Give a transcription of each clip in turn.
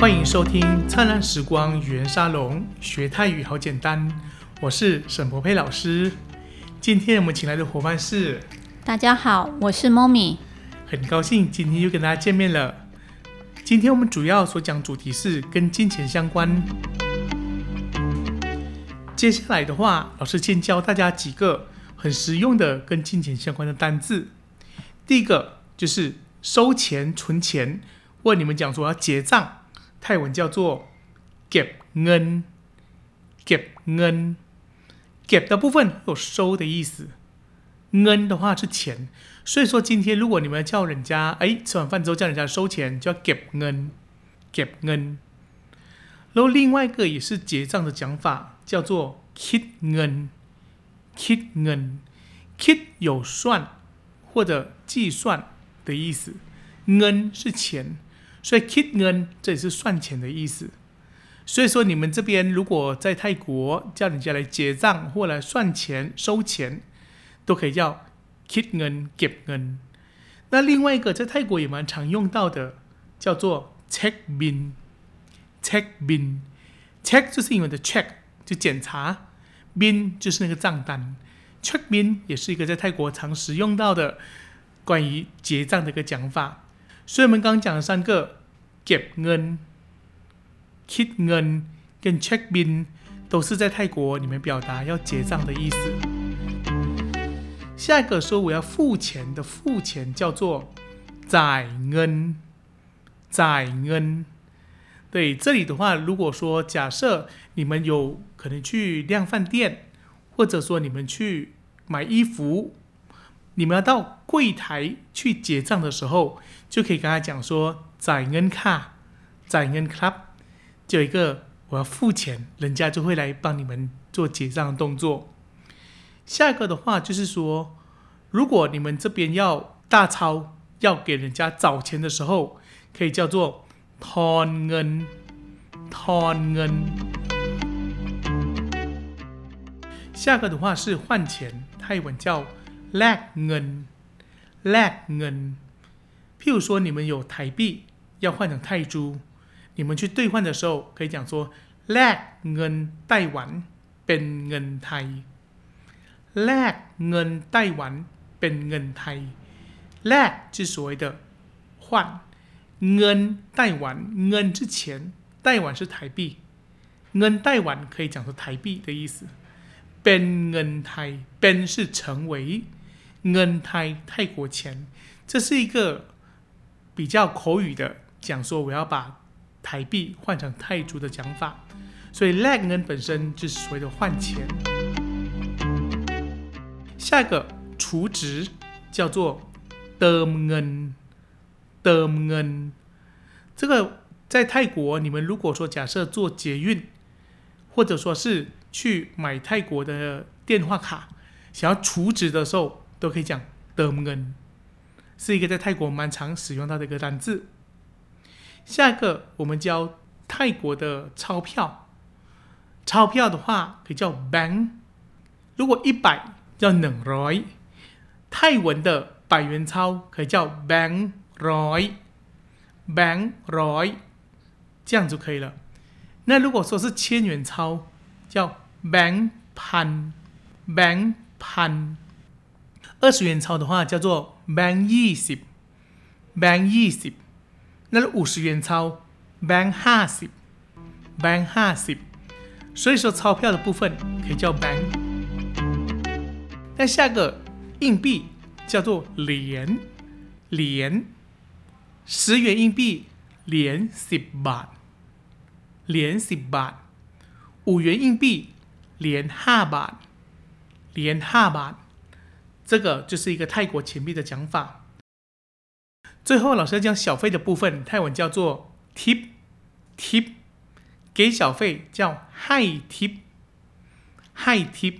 欢迎收听《灿烂时光语言沙龙》，学泰语好简单。我是沈博佩老师。今天我们请来的伙伴是，大家好，我是 Momi。很高兴今天又跟大家见面了。今天我们主要所讲主题是跟金钱相关。接下来的话，老师先教大家几个很实用的跟金钱相关的单字。第一个就是收钱、存钱，或你们讲说要结账。泰文叫做 “get n”，get n，get 的部分有收的意思，n 的话是钱，所以说今天如果你们叫人家，哎，吃完饭之后叫人家收钱，叫 get n，get n。然后另外一个也是结账的讲法，叫做 kit n，kit n，kit 有算或者计算的意思，n 是钱。所以 kit n 这也是算钱的意思。所以说你们这边如果在泰国叫人家来结账或来算钱收钱，都可以叫 kit n get n。那另外一个在泰国也蛮常用到的，叫做 check bin，check bin，check 就是英文的 check 就检查，bin 就是那个账单，check bin 也是一个在泰国常使用到的关于结账的一个讲法。所以我们刚刚讲了三个。 เก็บเงินคิดเงิน跟 check bin 都是在泰国你们表达要结账的意思。下一个说我要付钱的付钱叫做จ่ายเงินจ่ายเงิน对，这里的话，如果说假设你们有可能去量饭店，或者说你们去买衣服，你们要到柜台去结账的时候，就可以跟他讲说。 จ่ายเงินค่ะจ่ายเงินครับ就有一个我要付钱，人家就会来帮你们做结账动作。下一个的话就是说，如果你们这边要大钞，要给人家找钱的时候，可以叫做ทอนเงินทอนเงิน。下个的话是换钱，泰文叫แลกเงินแลกเงิน。 譬如说，你们有台币。要换成泰铢，你们去兑换的时候可以讲说แลกเงินไต้หวันเป็นเงินไทยแลกเงินไต้หวันเป็นเงินไทยแลก是所谓的换เงินไต้หวันเงิน是钱ไต้หวัน是台币เงินไต้หวัน可以讲说台币的意思เป็นเงินไทยเป็น是成为เงินไทย泰国钱这是一个 比较口语的讲说我要把台币换成泰铢的讲法。所以 “leg” 呢本身就是所谓的换钱。下一个储值叫做 d e m g n d e m g n 这个在泰国，你们如果说假设做捷运，或者说是去买泰国的电话卡，想要储值的时候，都可以讲 d e m g n 是一个在泰国蛮常使用到的一个单字。下一个，我们教泰国的钞票。钞票的话可以叫 bang。如果一百叫 neng roi。泰文的百元钞可以叫 bang roi。bang roi，这样就可以了。那如果说是千元钞，叫 bang pan。bang pan。二十元钞的话叫做 bang ยี่สิบ bang ยี่สิบ那五十元钞，bank ห้าสิบ，bank ห้าสิบ，所以说钞票的部分可以叫 bank。那下个硬币叫做连，连，十元硬币连十บาท，连十บาท，五元硬币连ห้าบาท，连ห้าบาท， 这个就是一个泰国钱币的讲法。最后，老师要讲小费的部分，泰文叫做 tip，tip，给小费叫 high tip，high tip。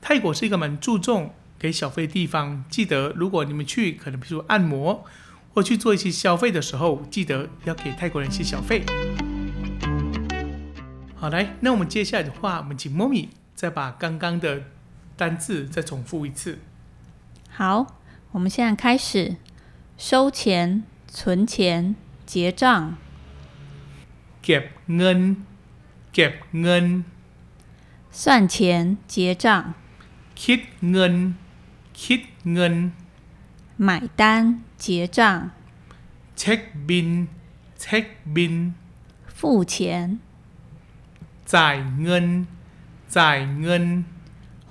泰国是一个蛮注重给小费的地方，记得如果你们去，可能比如按摩或去做一些消费的时候，记得要给泰国人一些小费。好，来，那我们接下来的话，我们请 Mommy 再把刚刚的单字再重复一次。好，我们现在开始。收钱、存钱、结账。 เก็บเงิน เก็บเงิน 算钱结账， คิดเงิน คิดเงิน 买单结账， เช็คบิน เช็คบิน 付钱 จ่ายเงิน จ่ายเงิน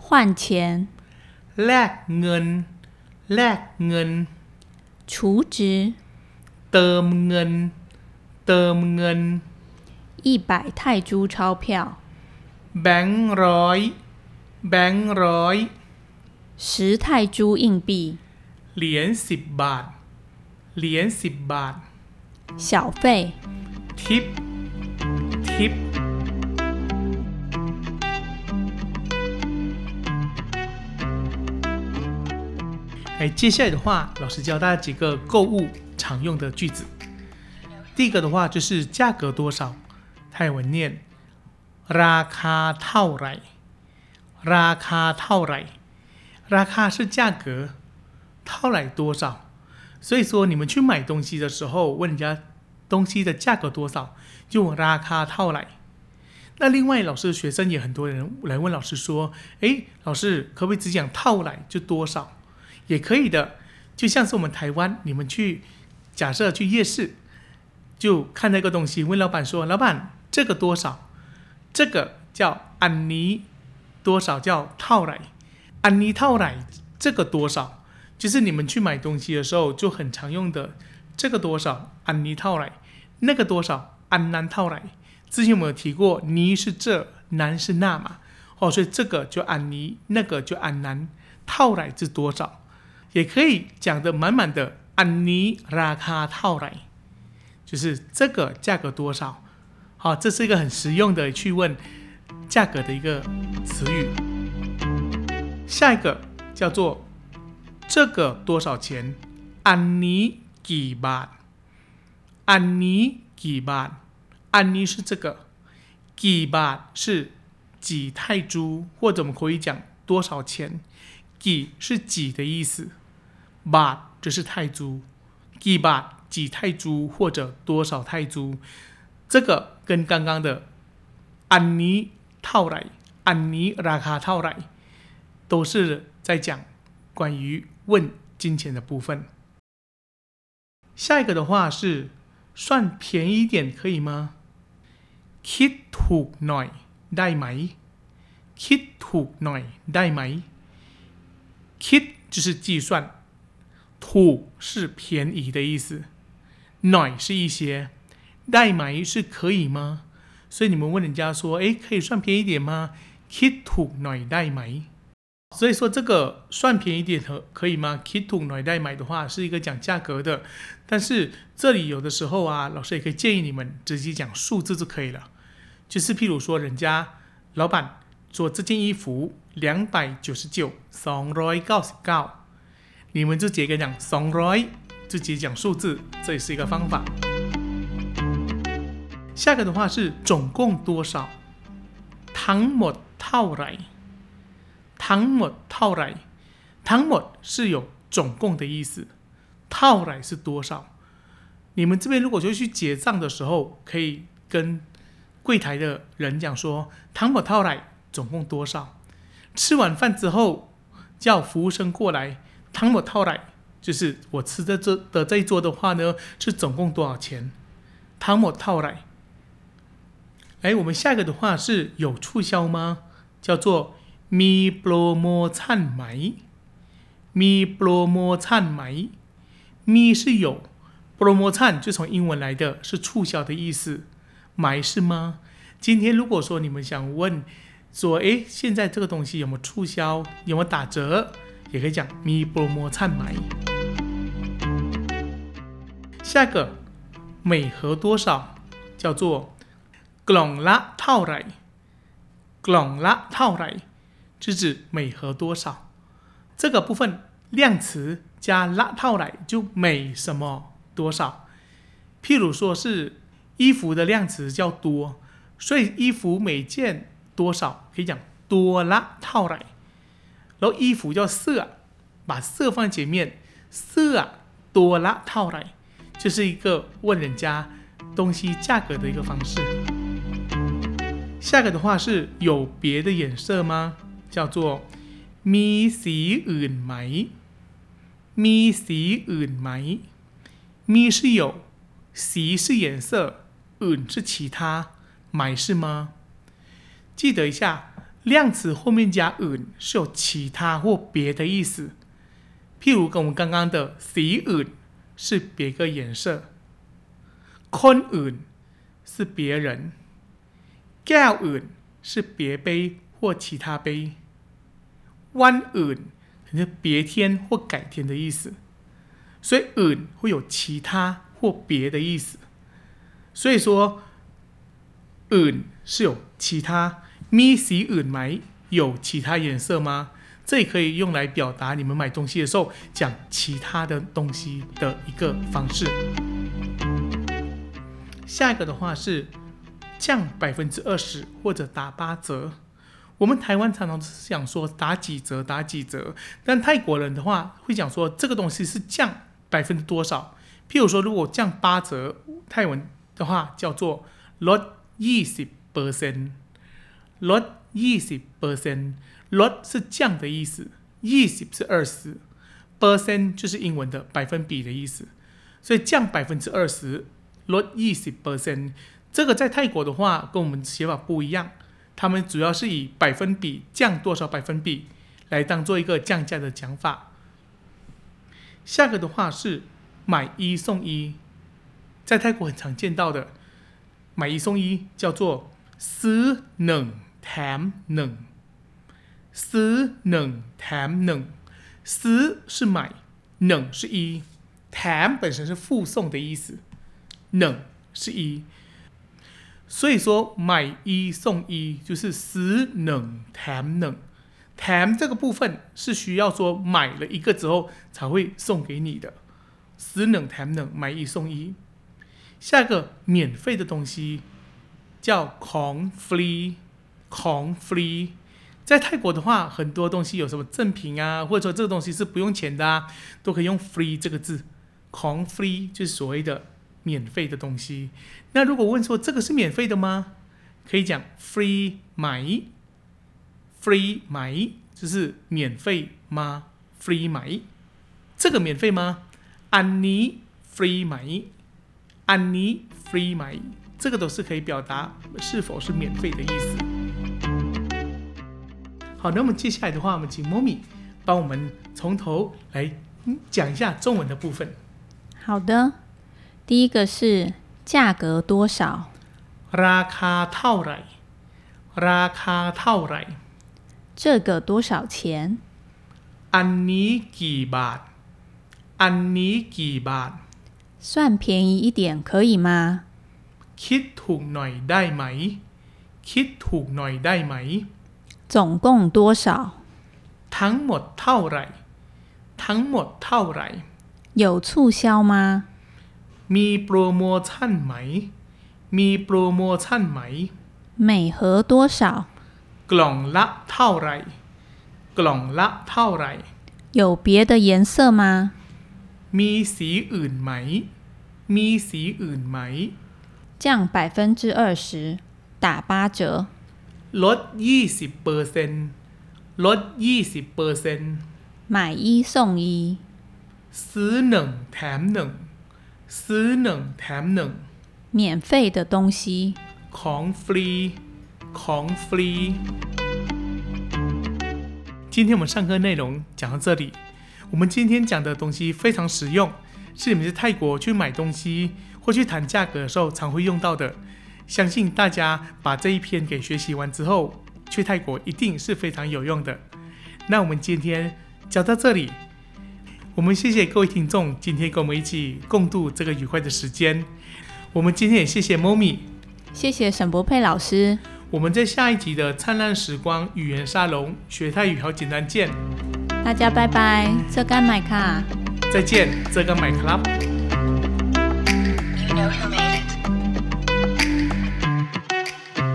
换钱 แลกเงิน แลกเงิน 储值 เติมเงิน เติมเงิน 一百泰铢钞票， แบงค์ร้อย แบงค์ร้อย 十泰铢硬币， เหรียญสิบบาท เหรียญสิบบาท 小费 ทิป ทิป 哎，接下来的话，老师教大家几个购物常用的句子。第一个的话就是价格多少，泰文念ราคาเท่าไหร่ราคาเท่าไหร่ราคา是价格，เท่าไหร่多少。所以说，你们去买东西的时候，问人家东西的价格多少，就问ราคาเท่าไหร่。那另外，老师的学生也很多人来问老师说：“诶，老师可不可以只讲套来就多少？ 也可以的。就像是我们台湾，你们去假设去夜市，就看那个东西，问老板说：‘老板，这个多少？’这个叫安妮多少叫套来，安妮套来这个多少？就是你们去买东西的时候就很常用的这个多少安妮套来，那个多少安南套来。之前有没有提过，尼是这，南是那嘛？哦，所以这个就安尼，那个就安南，套来是多少？也可以讲的满满的，按尼拉卡套来，就是这个价格多少？好，这是一个很实用的去问价格的一个词语。下一个叫做这个多少钱？安尼几巴？安尼几巴？安妮是这个，几巴是几泰铢，或者我们可以讲多少钱。几是几的意思，巴就是泰铢，几巴几泰铢或者多少泰铢。这个跟刚刚的安妮套来，安妮拉卡套来，都是在讲关于问金钱的部分。下一个的话是算便宜一点可以吗？คิดถูกหน่อยได้ไหม คิดถูกหน่อยได้ไหม คิด就是计算， ถูก是便宜的意思，หน่อย是一些，ได้ไหม是可以吗？所以你们问人家说，诶，可以算便宜一点吗？คิดถูกหน่อยได้ไหม？所以说这个算便宜一点可可以吗？คิดถูกหน่อยได้ไหม的话是一个讲价格的，但是这里有的时候啊，老师也可以建议你们直接讲数字就可以了。就是譬如说，人家老板做这件衣服两百九十九，สองร้อยเก้าสิบเก้า， 你们就直接跟讲สองร้อย，就直接讲数字，这也是一个方法。下个的话是总共多少？ทั้งหมดเท่าไหร่？ทั้งหมดเท่าไหร่？ทั้งหมด是有总共的意思，เท่าไหร่是多少？你们这边如果就去结账的时候，可以跟柜台的人讲说，糖果套来总共多少？吃完饭之后，叫服务生过来， 糖果套来就是我吃的这的这一桌的话呢，是总共多少钱？糖果套来。哎，我们下一个的话是有促销吗？叫做มีโปรโมชั่นไหมมีโปรโมชั่นไหมมี是有，โปรโมชั่น就从英文来的，是促销的意思。买是吗？今天如果说你们想问说，诶，现在这个东西有没有促销，有没有打折， 也可以讲咪波摩灿买。下一个每盒多少叫做 g l o n g la t a o r g l o n g la r 是指每盒多少。这个部分量词加 la t a 就每什么多少。譬如说是衣服的量词叫多，所以衣服每件多少可以讲多拉套 t a เท่าไหร่。然后衣服叫色，把色放在前面，色多ละเท่าไหร่，就是一个问人家 东西价格的一个方式。下个的话是有别的颜色吗？叫做มีสีอื่นไหมมีสีอื่นไหมมี是有，สี是颜色，อื่น是其他，买是吗？记得一下， 量词后面加 n 是有其他或别的意思。譬如跟我们刚刚的 “see n 是别个颜色 c o n n 是别人 g a l n 是别杯或其他杯 o n e n 可是别天或改天的意思。所以 n 会有其他或别的意思。所以说 n 是有其他。มีสีอื่นไหม？有其他颜色吗？这也可以用来表达你们买东西的时候讲其他的东西的一个方式。下一个的话是。降百分之二十或者打八折，我们台湾常常是讲说打几折打几折，但泰国人的话会讲说这个东西是降百分之多少。譬如说，如果降八折，泰文的话叫做 “lot easy percent”，“lot easy percent”，“lot” 是降的意思，“easy” 是二十，“percent” 就是英文的百分比的意思，所以降百分之二十，“lot easy percent”。这个在泰国的话，跟我们写法不一样。他们主要是以百分比降多少百分比来当做一个降价的讲法。下个的话是买一送一，在泰国很常见到的买一送一叫做ซื้อหนึ่ง แถมหนึ่งซื้อหนึ่งแถมหนึ่งซื้อ是买，หนึ่ง是一，แถม本身是附送的意思，หนึ่ง是一。所以说买一送一就是十冷 tam 冷 tam 这个部分是需要说买了一个之后才会送给你的，十冷 tam 冷买一送一。下一个免费的东西叫 kong free 在泰国的话，很多东西有什么赠品啊，或者说这个东西是不用钱的啊，都可以用 free 这个字，kong free 就是所谓的。免费的东西，那如果问说这个是免费的吗？可以讲 free 买，free 买就是免费吗？free 买，这个免费吗？安妮 free 买，安妮 free 买，这个都是可以表达是否是免费的意思。好，那么接下来的话，我们请 Mommy 帮我们从头来讲一下中文的部分。好的。第一个是价格多少？ราคาเท่าไหร่ราคาเท่าไหร่这个多少钱？อันนี้กี่บาทอันนี้กี่บาท算便宜一点可以吗？คิดถูกหน่อยได้ไหมคิดถูกหน่อยได้ไหม 总共多少？ทั้งหมดเท่าไหร่ทั้งหมดเท่าไหร่有促销吗？มีโปรโมชั่นไหม มีโปรโมชั่นไหม每盒多少กล่องละเท่าไรกล่องละเท่าไร有别的颜色吗มีสีอื่นไหม มีสีอื่นไหม降百分之二十打八折 ลดยี่สิบเปอร์เซ็นต์ลดยี่สิบเปอร์เซ็นต์买一送一ซื้อหนึ่งแถมหนึ่งซื้อหนึ่งแถมหนึ่ง免费的东西ของฟรีของฟรี今天我们上课内容讲到这里。我们今天讲的东西非常实用，是你们在泰国去买东西或去谈价格的时候常会用到的。 相信大家把这一篇给学习完之后，去泰国一定是非常有用的。那我们今天讲到这里。我们谢谢各位听众，今天跟我们一起共度这个愉快的时间。我们今天也谢谢 Momi，谢谢沈博佩老师。我们在下一集的灿烂时光语言沙龙学泰语好简单见。大家拜拜，这干买卡。再见，这干买 club。